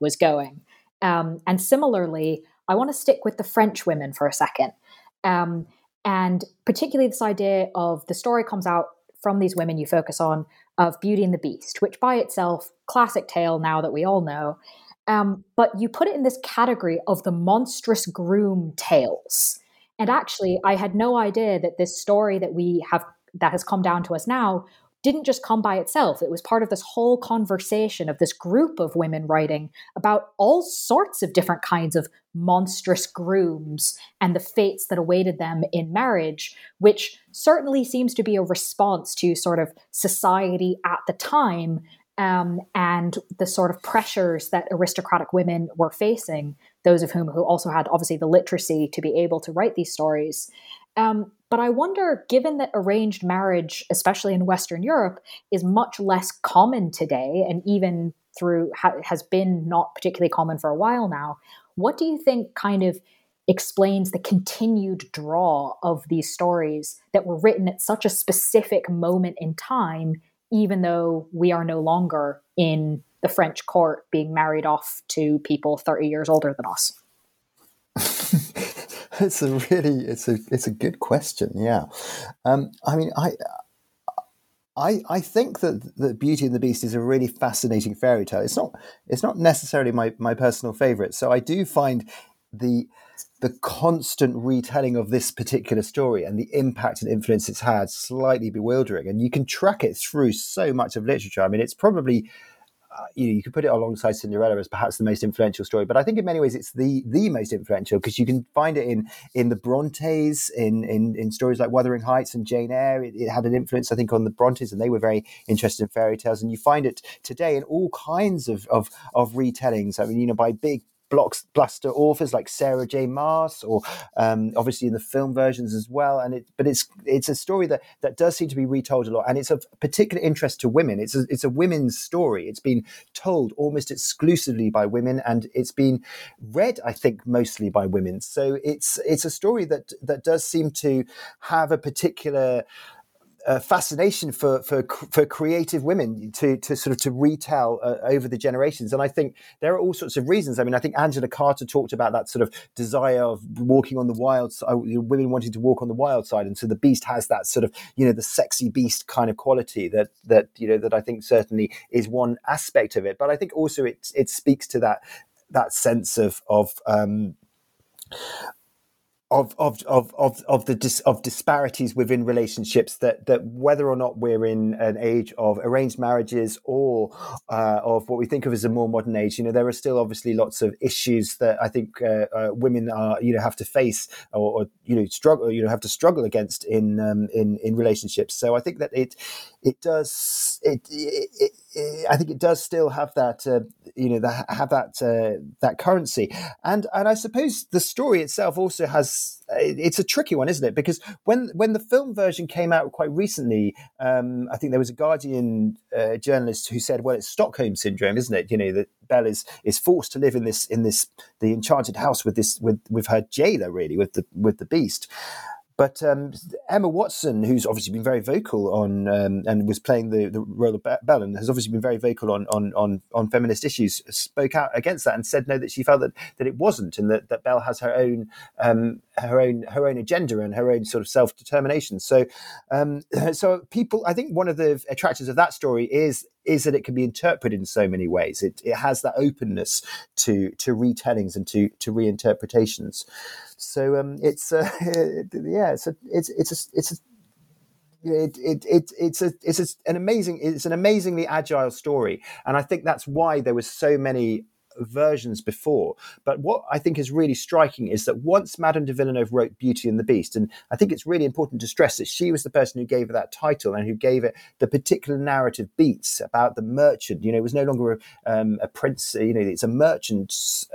was going um, and similarly I want to stick with the French women for a second. Um, and particularly this idea of the story comes out from these women you focus on of Beauty and the Beast, which by itself, classic tale now that we all know. Um, but you put it in this category of the monstrous groom tales. And actually, I had no idea that this story that we have that has come down to us now didn't just come by itself. It was part of this whole conversation of this group of women writing about all sorts of different kinds of monstrous grooms and the fates that awaited them in marriage, which certainly seems to be a response to sort of society at the time um, and the sort of pressures that aristocratic women were facing, those of whom who also had obviously the literacy to be able to write these stories. Um, but I wonder, given that arranged marriage, especially in Western Europe, is much less common today, and even through ha- has been not particularly common for a while now, what do you think kind of explains the continued draw of these stories that were written at such a specific moment in time, even though we are no longer in the French court being married off to people 30 years older than us? it's a really it's a it's a good question. Yeah, um, I mean, I. I, I think that the Beauty and the Beast is a really fascinating fairy tale. It's not it's not necessarily my, my personal favorite. So I do find the the constant retelling of this particular story and the impact and influence it's had slightly bewildering. And you can track it through so much of literature. I mean, it's probably uh, you know, you could put it alongside Cinderella as perhaps the most influential story, but I think in many ways it's the the most influential because you can find it in in the Brontes, in in, in stories like Wuthering Heights and Jane Eyre. It, it, had an influence, I think, on the Brontes, and they were very interested in fairy tales. And you find it today in all kinds of of, of retellings. I mean, you know, by big blockbuster authors like Sarah J. Maas, or um, obviously in the film versions as well. And it, but it's it's a story that that does seem to be retold a lot, and it's of particular interest to women. It's a, it's a women's story. It's been told almost exclusively by women, and it's been read, I think, mostly by women. So it's it's a story that that does seem to have a particular uh, fascination for, for for creative women to to sort of to retell uh, over the generations, and I think there are all sorts of reasons. I mean, I think Angela Carter talked about that sort of desire of walking on the wild side, uh, women wanting to walk on the wild side, and so the beast has that sort of you know the sexy beast kind of quality that that you know that I think certainly is one aspect of it, but I think also it it speaks to that that sense of of um, of of of of of the dis, of disparities within relationships that that whether or not we're in an age of arranged marriages or uh, of what we think of as a more modern age, you know, there are still obviously lots of issues that I think uh, uh, women are you know have to face or, or, you know struggle you know have to struggle against in um, in in relationships. So I think that it it does it, it, it I think it does still have that uh, you know the, have that uh, that currency. And and I suppose the story itself also has it's a tricky one isn't it? Because when when the film version came out quite recently um, I think there was a Guardian uh, journalist who said well it's Stockholm syndrome isn't it? You know that Belle is is forced to live in this in this the enchanted house with this with with her jailer really with the with the beast but um, Emma Watson, who's obviously been very vocal on um, and was playing the, the role of Belle and has obviously been very vocal on, on on on feminist issues, spoke out against that and said no that she felt that that it wasn't and that, that Belle has her own um, her own her own agenda and her own sort of self determination. So um, so people, I think one of the attractions of that story is is that it can be interpreted in so many ways. It, it has that openness to to retellings and to to reinterpretations. So um, it's uh, yeah, it's a it's it's a it's a it, it, it, it's a it's a, an amazing it's an amazingly agile story and i think that's why there was so many versions before. But what I think is really striking is that once Madame de Villeneuve wrote Beauty and the Beast, and I think it's really important to stress that she was the person who gave it that title and who gave it the particular narrative beats about the merchant. You know, it was no longer a, um, a prince. You know, it's a merchant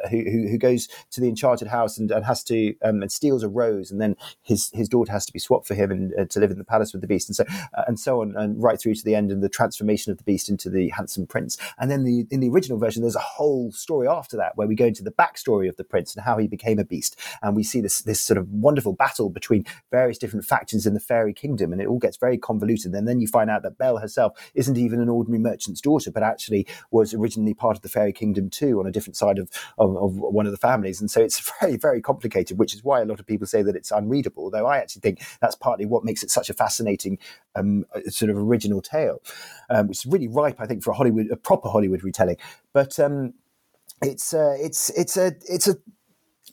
who, who, who goes to the enchanted house and, and has to um, and steals a rose, and then his his daughter has to be swapped for him and uh, to live in the palace with the beast, and so uh, and so on, and right through to the end and the transformation of the beast into the handsome prince. And then the in the original version, there's a whole story after that where we go into the backstory of the prince and how he became a beast, and we see this this sort of wonderful battle between various different factions in the fairy kingdom, and it all gets very convoluted. And then you find out that Belle herself isn't even an ordinary merchant's daughter, but actually was originally part of the fairy kingdom too, on a different side of, of, of one of the families. And so it's very very complicated, which is why a lot of people say that it's unreadable. Though I actually think that's partly what makes it such a fascinating um, sort of original tale, um, which is really ripe, I think, for a Hollywood, a proper Hollywood retelling. But um, it's uh, it's it's a it's a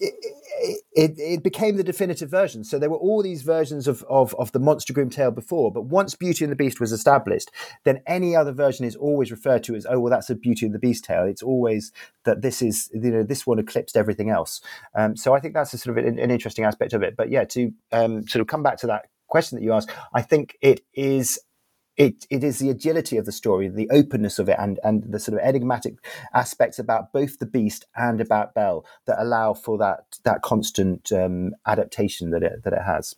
it, it, it, became the definitive version. So there were all these versions of, of, of the Monster Groom tale before, but once Beauty and the Beast was established, then any other version is always referred to as, oh, well, that's a Beauty and the Beast tale. It's always that this is, you know, this one eclipsed everything else. Um, so I think that's a sort of an, an, interesting aspect of it. But yeah, to um, sort of come back to that question that you asked, I think it is it, it is the agility of the story, the openness of it, and, and the sort of enigmatic aspects about both the beast and about Belle that allow for that that constant um, adaptation that it that it has.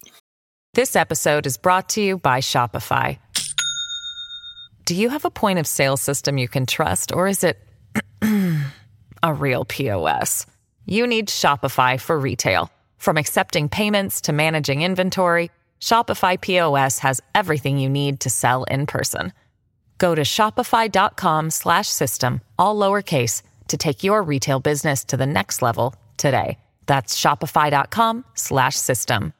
This episode is brought to you by Shopify. Do you have a point of sale system you can trust, or is it a real POS? You need Shopify for retail, from accepting payments to managing inventory. Shopify POS has everything you need to sell in person. Go to shopify.com/system all lowercase to take your retail business to the next level today. That's shopify.com/system.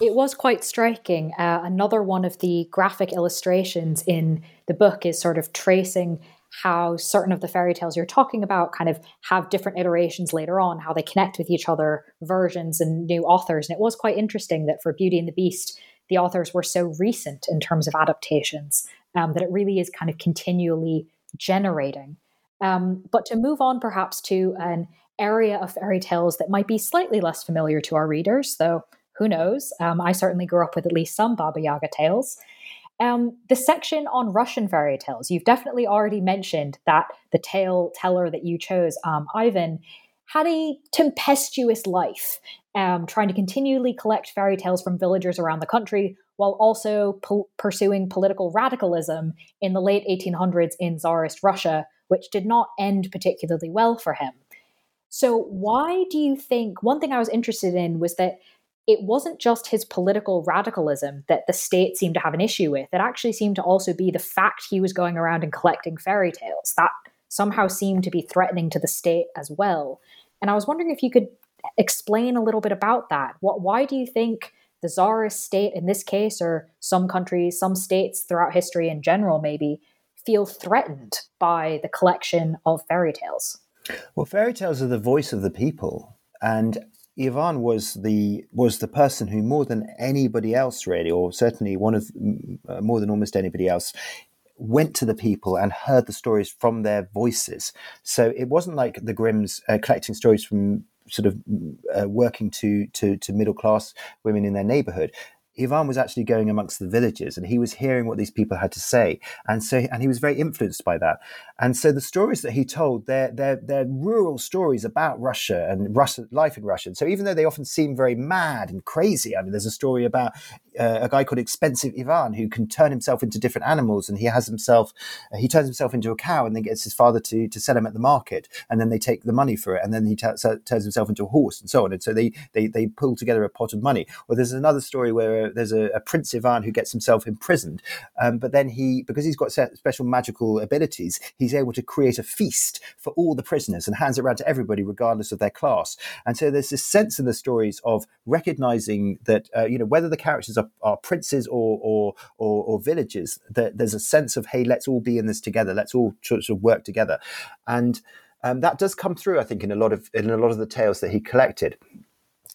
It was quite striking. Uh, another one of the graphic illustrations in the book is sort of tracing how certain of the fairy tales you're talking about kind of have different iterations later on, how they connect with each other, versions and new authors. And it was quite interesting that for Beauty and the Beast, the authors were so recent in terms of adaptations um, that it really is kind of continually generating. Um, but to move on perhaps to an area of fairy tales that might be slightly less familiar to our readers, though who knows? Um, I certainly grew up with at least some Baba Yaga tales. Um, the section on Russian fairy tales, you've definitely already mentioned that the tale teller that you chose, um, Ivan, had a tempestuous life, um, trying to continually collect fairy tales from villagers around the country while also po- pursuing political radicalism in the late 1800s in Tsarist Russia, which did not end particularly well for him. So, why do you think? One thing I was interested in was that it wasn't just his political radicalism that the state seemed to have an issue with. It actually seemed to also be the fact he was going around and collecting fairy tales. That somehow seemed to be threatening to the state as well. And I was wondering if you could explain a little bit about that. What why do you think the czarist state in this case or some countries, some states throughout history in general maybe feel threatened by the collection of fairy tales? Well, fairy tales are the voice of the people. And Ivan was the was the person who more than anybody else really, or certainly one of uh, more than almost anybody else, went to the people and heard the stories from their voices. So it wasn't like the Grimms uh, collecting stories from sort of uh, working to, to to middle class women in their neighborhood. Ivan was actually going amongst the villages and he was hearing what these people had to say. And so, and he was very influenced by that. And so the stories that he told, they're, they're, they're rural stories about Russia and Russia, life in Russia. And so even though they often seem very mad and crazy, I mean, there's a story about uh, a guy called Expensive Ivan who can turn himself into different animals and he has himself, uh, he turns himself into a cow and then gets his father to, to sell him at the market. And then they take the money for it. And then he t- turns himself into a horse and so on. And so they, they, they pull together a pot of money. Or there's another story where uh, there's a, a Prince Ivan who gets himself imprisoned. Um, but then he, because he's got special magical abilities, he's able to create a feast for all the prisoners and hands it around to everybody, regardless of their class. And so there's this sense in the stories of recognizing that, uh, you know, whether the characters are, are princes or, or, or, or villages, that there's a sense of, hey, let's all be in this together. Let's all sort of work together. And um, that does come through, I think, in a lot of in a lot of the tales that he collected.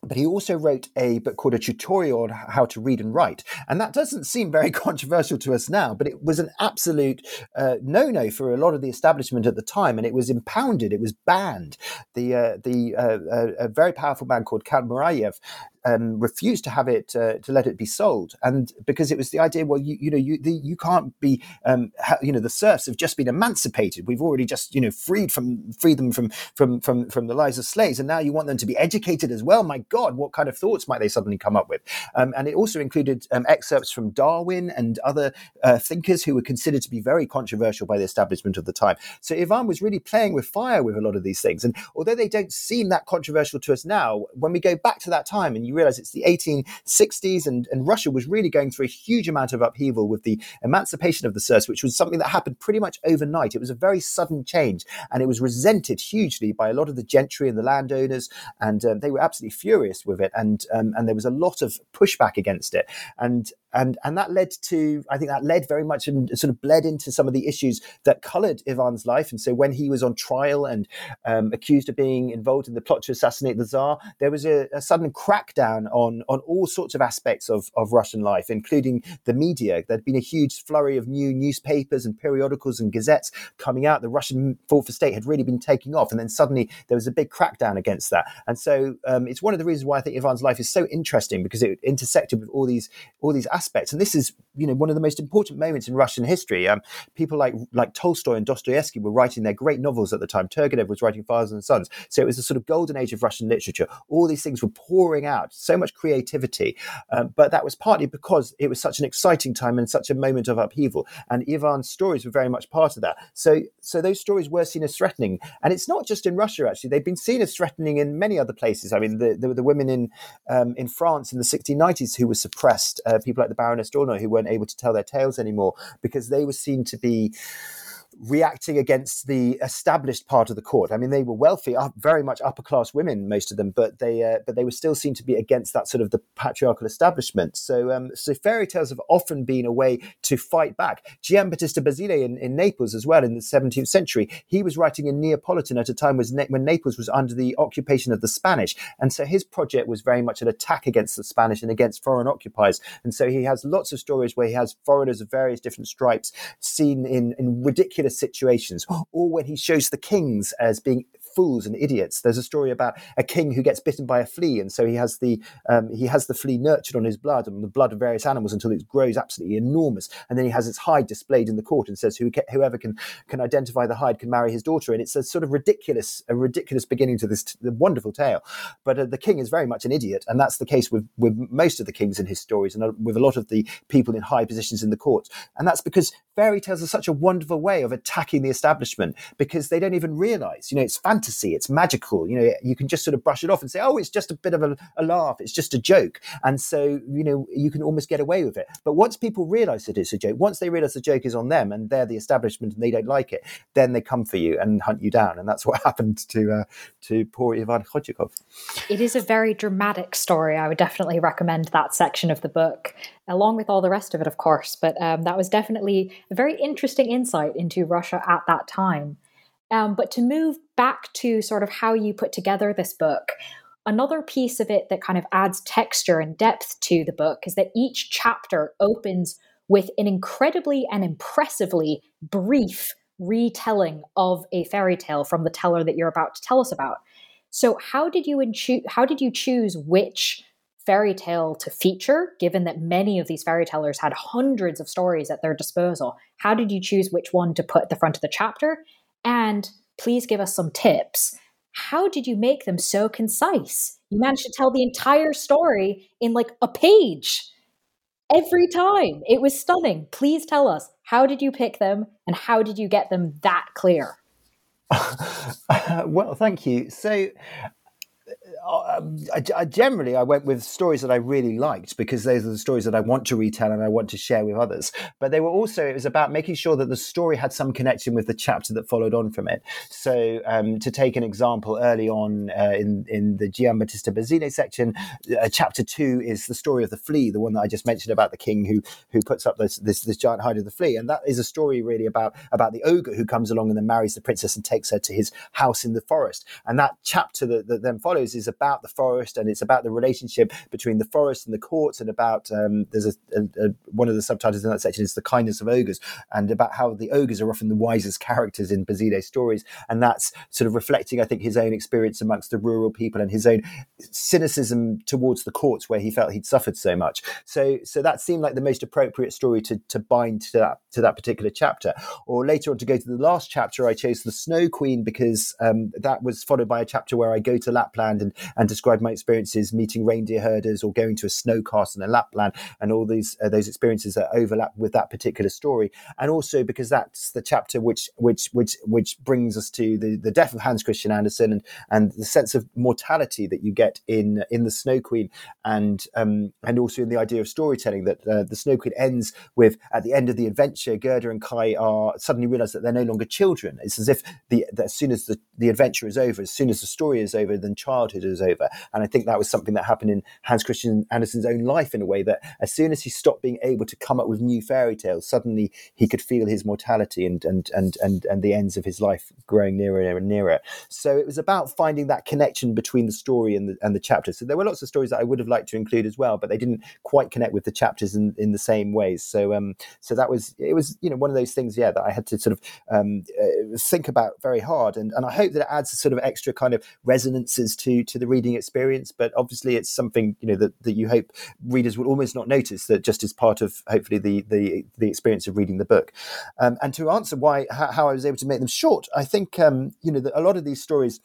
But he also wrote a book called A Tutorial on How to Read and Write. And that doesn't seem very controversial to us now, but it was an absolute uh, no no for a lot of the establishment at the time. And it was impounded, it was banned. The, uh, the uh, uh a very powerful man called Count Muravyov um, refused to have it uh, to let it be sold, and because it was the idea, well, you, you know, you the, you can't be, um, ha, you know, the serfs have just been emancipated. We've already just you know freed from freed them from from from from the lives of slaves, and now you want them to be educated as well. My God, what kind of thoughts might they suddenly come up with? Um, and it also included um, excerpts from Darwin and other uh, thinkers who were considered to be very controversial by the establishment of the time. So Ivan was really playing with fire with a lot of these things, and although they don't seem that controversial to us now, when we go back to that time and you realize it's the 1860s and, and Russia was really going through a huge amount of upheaval with the emancipation of the serfs, which was something that happened pretty much overnight. It was a very sudden change and it was resented hugely by a lot of the gentry and the landowners. And um, they were absolutely furious with it. And, um, and there was a lot of pushback against it. And and and that led to I think that led very much and sort of bled into some of the issues that coloured Ivan's life. And so when he was on trial and um, accused of being involved in the plot to assassinate the Tsar, there was a, a, sudden crackdown on on all sorts of aspects of, of Russian life, including the media. There'd been a huge flurry of new newspapers and periodicals and gazettes coming out. The Russian fourth estate had really been taking off, and then suddenly there was a big crackdown against that. And so um, it's one of the reasons why I think Ivan's life is so interesting because it intersected with all these all these aspects aspects. And this is, you know, one of the most important moments in Russian history. Um, people like like Tolstoy and Dostoevsky were writing their great novels at the time. Turgenev was writing Fathers and Sons. So it was a sort of golden age of Russian literature. All these things were pouring out, so much creativity. Um, but that was partly because it was such an exciting time and such a moment of upheaval. And Ivan's stories were very much part of that. So so those stories were seen as threatening. And it's not just in Russia, actually. They've been seen as threatening in many other places. I mean, the, the, the women in um, in France in the 1690s who were suppressed, uh, people like the Baroness d'Aulnoy who weren't able to tell their tales anymore because they were seen to be reacting against the established part of the court. I mean, they were wealthy, very much upper class women, most of them, but they uh, but they were still seen to be against that sort of the patriarchal establishment. So um, so fairy tales have often been a way to fight back. Giambattista Basile in, in Naples as well in the 17th century, he was writing in Neapolitan at a time when Naples was under the occupation of the Spanish, and so his project was very much an attack against the Spanish and against foreign occupiers. And so he has lots of stories where he has foreigners of various different stripes seen in in ridiculous situations, or when he shows the kings as being fools and idiots. There's a story about a king who gets bitten by a flea, and so he has the um, he has the flea nurtured on his blood and the blood of various animals until it grows absolutely enormous, and then he has its hide displayed in the court and says whoever can can identify the hide can marry his daughter, and it's a sort of ridiculous a ridiculous beginning to this t- wonderful tale. But uh, the king is very much an idiot, and that's the case with with most of the kings in his stories, and with a lot of the people in high positions in the court, and that's because fairy tales are such a wonderful way of attacking the establishment because they don't even realize, you know, it's fantasy fantasy, it's magical. You know, you can just sort of brush it off and say, oh, it's just a bit of a, a laugh, it's just a joke. And so, you know, you can almost get away with it. But once people realize it's a joke, once they realize the joke is on them and they're the establishment and they don't like it, then they come for you and hunt you down. And that's what happened to uh, to poor Ivan Khudyakov. It is a very dramatic story. I would definitely recommend that section of the book along with all the rest of it, of course. But um, that was definitely a very interesting insight into Russia at that time. Um, but to move back to sort of how you put together this book, another piece of it that kind of adds texture and depth to the book is that each chapter opens with an incredibly and impressively brief retelling of a fairy tale from the teller that you're about to tell us about. So, how did you how did you choose which fairy tale to feature, given that many of these fairy tellers had hundreds of stories at their disposal? How did you choose which one to put at the front of the chapter? And please give us some tips. How did you make them so concise? You managed to tell the entire story in like a page every time. It was stunning. Please tell us how did you pick them and how did you get them that clear? well, thank you. So, I, I, generally I went with stories that I really liked because those are the stories that I want to retell and I want to share with others. But they were also it was about making sure that the story had some connection with the chapter that followed on from it. So um, to take an example, early on uh, in in the Giambattista Basile section, uh, chapter two is the story of the flea, the one that I just mentioned about the king who who puts up this this, this giant hide of the flea, and that is a story really about about the ogre who comes along and then marries the princess and takes her to his house in the forest. And that chapter that, that then follows is about the forest and it's about the relationship between the forest and the courts and about um, there's a, a, a, one of the subtitles in that section is the kindness of ogres and about how the ogres are often the wisest characters in Basile's stories and that's sort of reflecting I think his own experience amongst the rural people and his own cynicism towards the courts where he felt he'd suffered so much. So so that seemed like the most appropriate story to, to bind to that to that particular chapter. Or later on to go to the last chapter I chose the Snow Queen because um, that was followed by a chapter where I go to Lapland and and describe my experiences meeting reindeer herders or going to a snow castle in a Lapland and all these uh, those experiences that overlap with that particular story. And also because that's the chapter which which which which brings us to the, the death of Hans Christian Andersen and and the sense of mortality that you get in in the Snow Queen and um, and also in the idea of storytelling that uh, the Snow Queen ends with at the end of the adventure, Gerda and Kai are suddenly realize that they're no longer children. It's as if the as soon as the, the adventure is over, as soon as the story is over, then childhood is over. And I think that was something that happened in Hans Christian Andersen's own life in a way that as soon as he stopped being able to come up with new fairy tales, suddenly he could feel his mortality and and and and, and the ends of his life growing nearer and nearer. So it was about finding that connection between the story and the and the chapters. So there were lots of stories that I would have liked to include as well, but they didn't quite connect with the chapters in, in the same ways. So um so that was it was you know one of those things yeah that I had to sort of um, uh, think about very hard and and I hope that it adds a sort of extra kind of resonances to to the reading experience, but obviously it's something you know that, that you hope readers will almost not notice that just as part of hopefully the the, the experience of reading the book. Um, and to answer why how, how, I was able to make them short, I think um, you know that a lot of these stories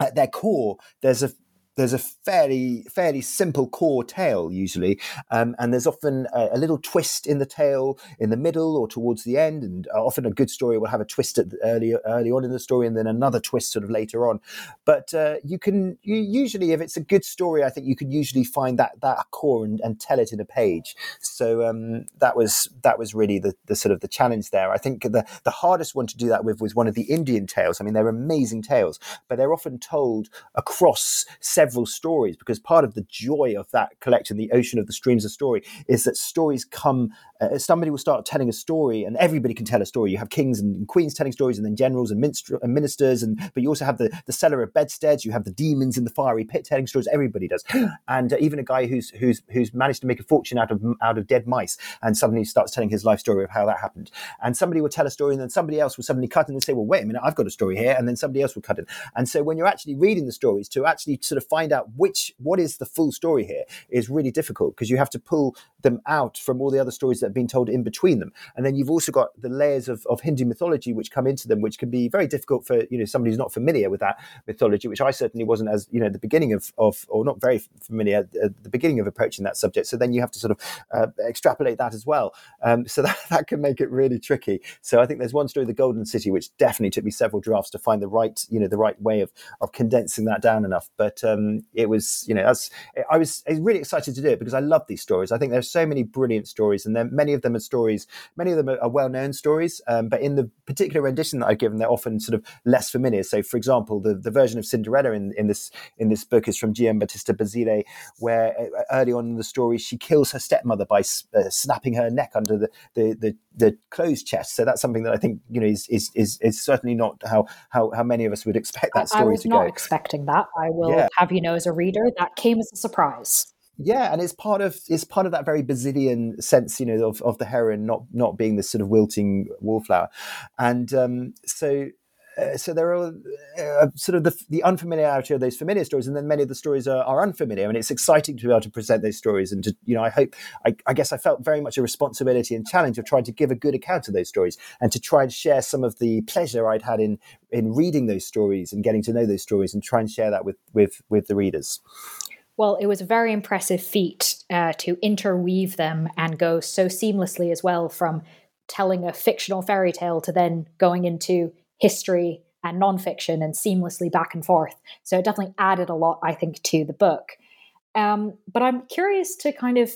at their core there's a there's a fairly fairly simple core tale usually, um, and there's often a, a, little twist in the tale in the middle or towards the end, and often a good story will have a twist at the, early early on in the story, and then another twist sort of later on. But uh, you can you usually, if it's a good story, I think you can usually find that that core and, and tell it in a page. So um, that was that was really the, the sort of the challenge there. I think the the hardest one to do that with was one of the Indian tales. I mean, they're amazing tales, but they're often told across several several stories because part of the joy of that collection, the ocean of the streams of story, is that stories come. Uh, somebody will start telling a story, and everybody can tell a story. You have kings and queens telling stories, and then generals and, minstr- and ministers, and but you also have the the seller of bedsteads. You have the demons in the fiery pit telling stories. Everybody does, and uh, even a guy who's who's who's managed to make a fortune out of out of dead mice, and suddenly starts telling his life story of how that happened. And somebody will tell a story, and then somebody else will suddenly cut in and say, "Well, wait a minute, I've got a story here," and then somebody else will cut in. And so when you're actually reading the stories, to actually sort of find find out which what is the full story here is really difficult because you have to pull them out from all the other stories that have been told in between them. And then you've also got the layers of, of Hindu mythology which come into them, which can be very difficult for you know somebody who's not familiar with that mythology, which I certainly wasn't as you know the beginning of, of or not very familiar at the beginning of approaching that subject. So then you have to sort of uh, extrapolate that as well. Um, so that, that can make it really tricky. So I think there's one story, the Golden City, which definitely took me several drafts to find the right you know the right way of of condensing that down enough. But um, it was, you know, that's, I was, I was really excited to do it because I love these stories. I think there's so many brilliant stories, and then many of them are stories, many of them are, are well known stories, um, but in the particular rendition that I've given, they're often sort of less familiar. So, for example, the, the version of Cinderella in, in this in this book is from Giambattista Basile, where uh, early on in the story she kills her stepmother by uh, snapping her neck under the, the, the the clothes chest. So that's something that I think you know is is is, is certainly not how, how how many of us would expect that story I, I was to not go. expecting that. I will yeah. have you know, as a reader, that came as a surprise. Yeah, and it's part of it's part of that very Basilian sense, you know, of, of the heroine not not being this sort of wilting wallflower, and um, so uh, so there are uh, sort of the, the, unfamiliarity of those familiar stories, and then many of the stories are, are, unfamiliar, and it's exciting to be able to present those stories. And to, you know, I hope, I, I, guess, I felt very much a responsibility and challenge of trying to give a good account of those stories, and to try and share some of the pleasure I'd had in in reading those stories and getting to know those stories, and try and share that with with with the readers. Well, it was a very impressive feat uh, to interweave them and go so seamlessly as well from telling a fictional fairy tale to then going into history and nonfiction and seamlessly back and forth. So it definitely added a lot, I think, to the book. Um, but I'm curious to kind of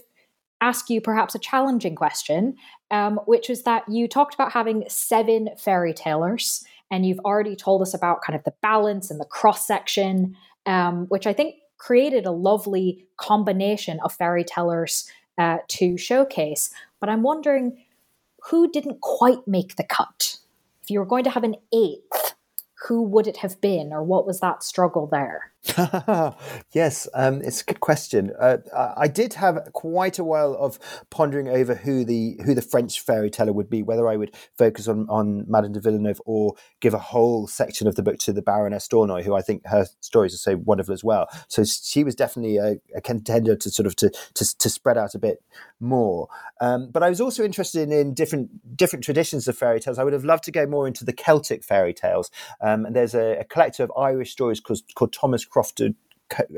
ask you perhaps a challenging question, um, which is that you talked about having seven fairy tellers, and you've already told us about kind of the balance and the cross section, um, which I think created a lovely combination of fairy tellers uh, to showcase. But I'm wondering who didn't quite make the cut? If you were going to have an eighth, who would it have been, or what was that struggle there? yes, um, it's a good question. Uh, I did have quite a while of pondering over who the who the French fairy teller would be, whether I would focus on on Madame de Villeneuve or give a whole section of the book to the Baroness d'Aulnoy, who I think her stories are so wonderful as well. So she was definitely a, a contender to sort of to, to, to spread out a bit more. Um, but I was also interested in, in, different different traditions of fairy tales. I would have loved to go more into the Celtic fairy tales. Um, and there's a, a collector of Irish stories called, called Thomas Crofton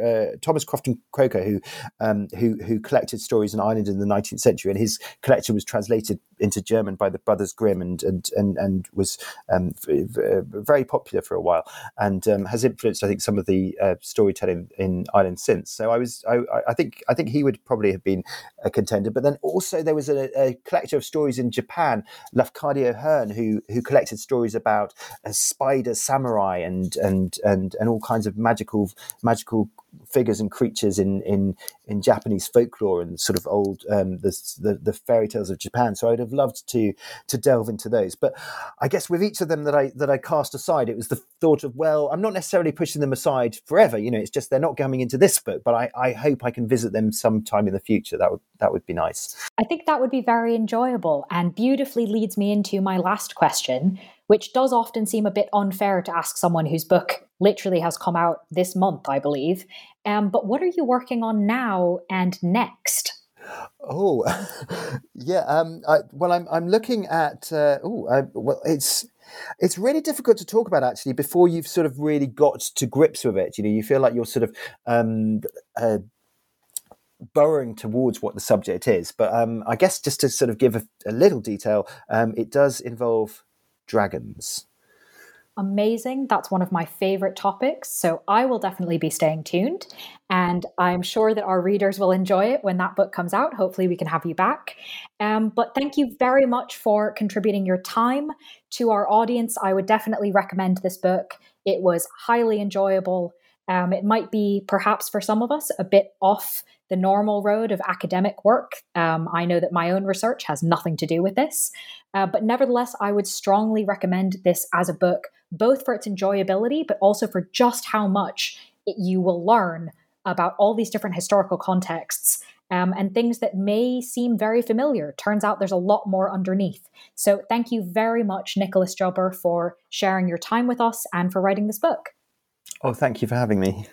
uh, Thomas Crofton Croker, who um, who who collected stories in Ireland in the 19th century, and his collection was translated into German by the Brothers Grimm, and and and, and was um, very popular for a while, and um, has influenced, I think, some of the uh, storytelling in Ireland since. So I was, I, I, think, I think he would probably have been a contender. But then also there was a, a collector of stories in Japan, Lafcadio Hearn, who who collected stories about a spider samurai and and and and all kinds of magical magical figures and creatures in in in Japanese folklore and sort of old um, the, the, the fairy tales of Japan. So I'd have loved to to delve into those. But I guess with each of them that I that I cast aside, it was the thought of well, I'm not necessarily pushing them aside forever. You know, it's just they're not coming into this book, but I, I hope I can visit them sometime in the future. That would that would be nice. I think that would be very enjoyable and beautifully leads me into my last question, which does often seem a bit unfair to ask someone whose book literally has come out this month, I believe. Um, but what are you working on now and next? Oh, yeah. Um, I, well, I'm I'm looking at. Uh, oh, well, it's it's really difficult to talk about actually before you've sort of really got to grips with it. You know, you feel like you're sort of um, uh, burrowing towards what the subject is. But um, I guess just to sort of give a, a little detail, um, it does involve dragons amazing. That's one of my favorite topics. So I will definitely be staying tuned. And I'm sure that our readers will enjoy it when that book comes out. Hopefully, we can have you back. Um, but thank you very much for contributing your time to our audience. I would definitely recommend this book. It was highly enjoyable. Um, it might be perhaps for some of us a bit off the normal road of academic work. Um, I know that my own research has nothing to do with this, uh, but nevertheless, I would strongly recommend this as a book both for its enjoyability, but also for just how much it, you will learn about all these different historical contexts um, and things that may seem very familiar. Turns out there's a lot more underneath. So, thank you very much, Nicholas Jubber, for sharing your time with us and for writing this book. Oh, thank you for having me.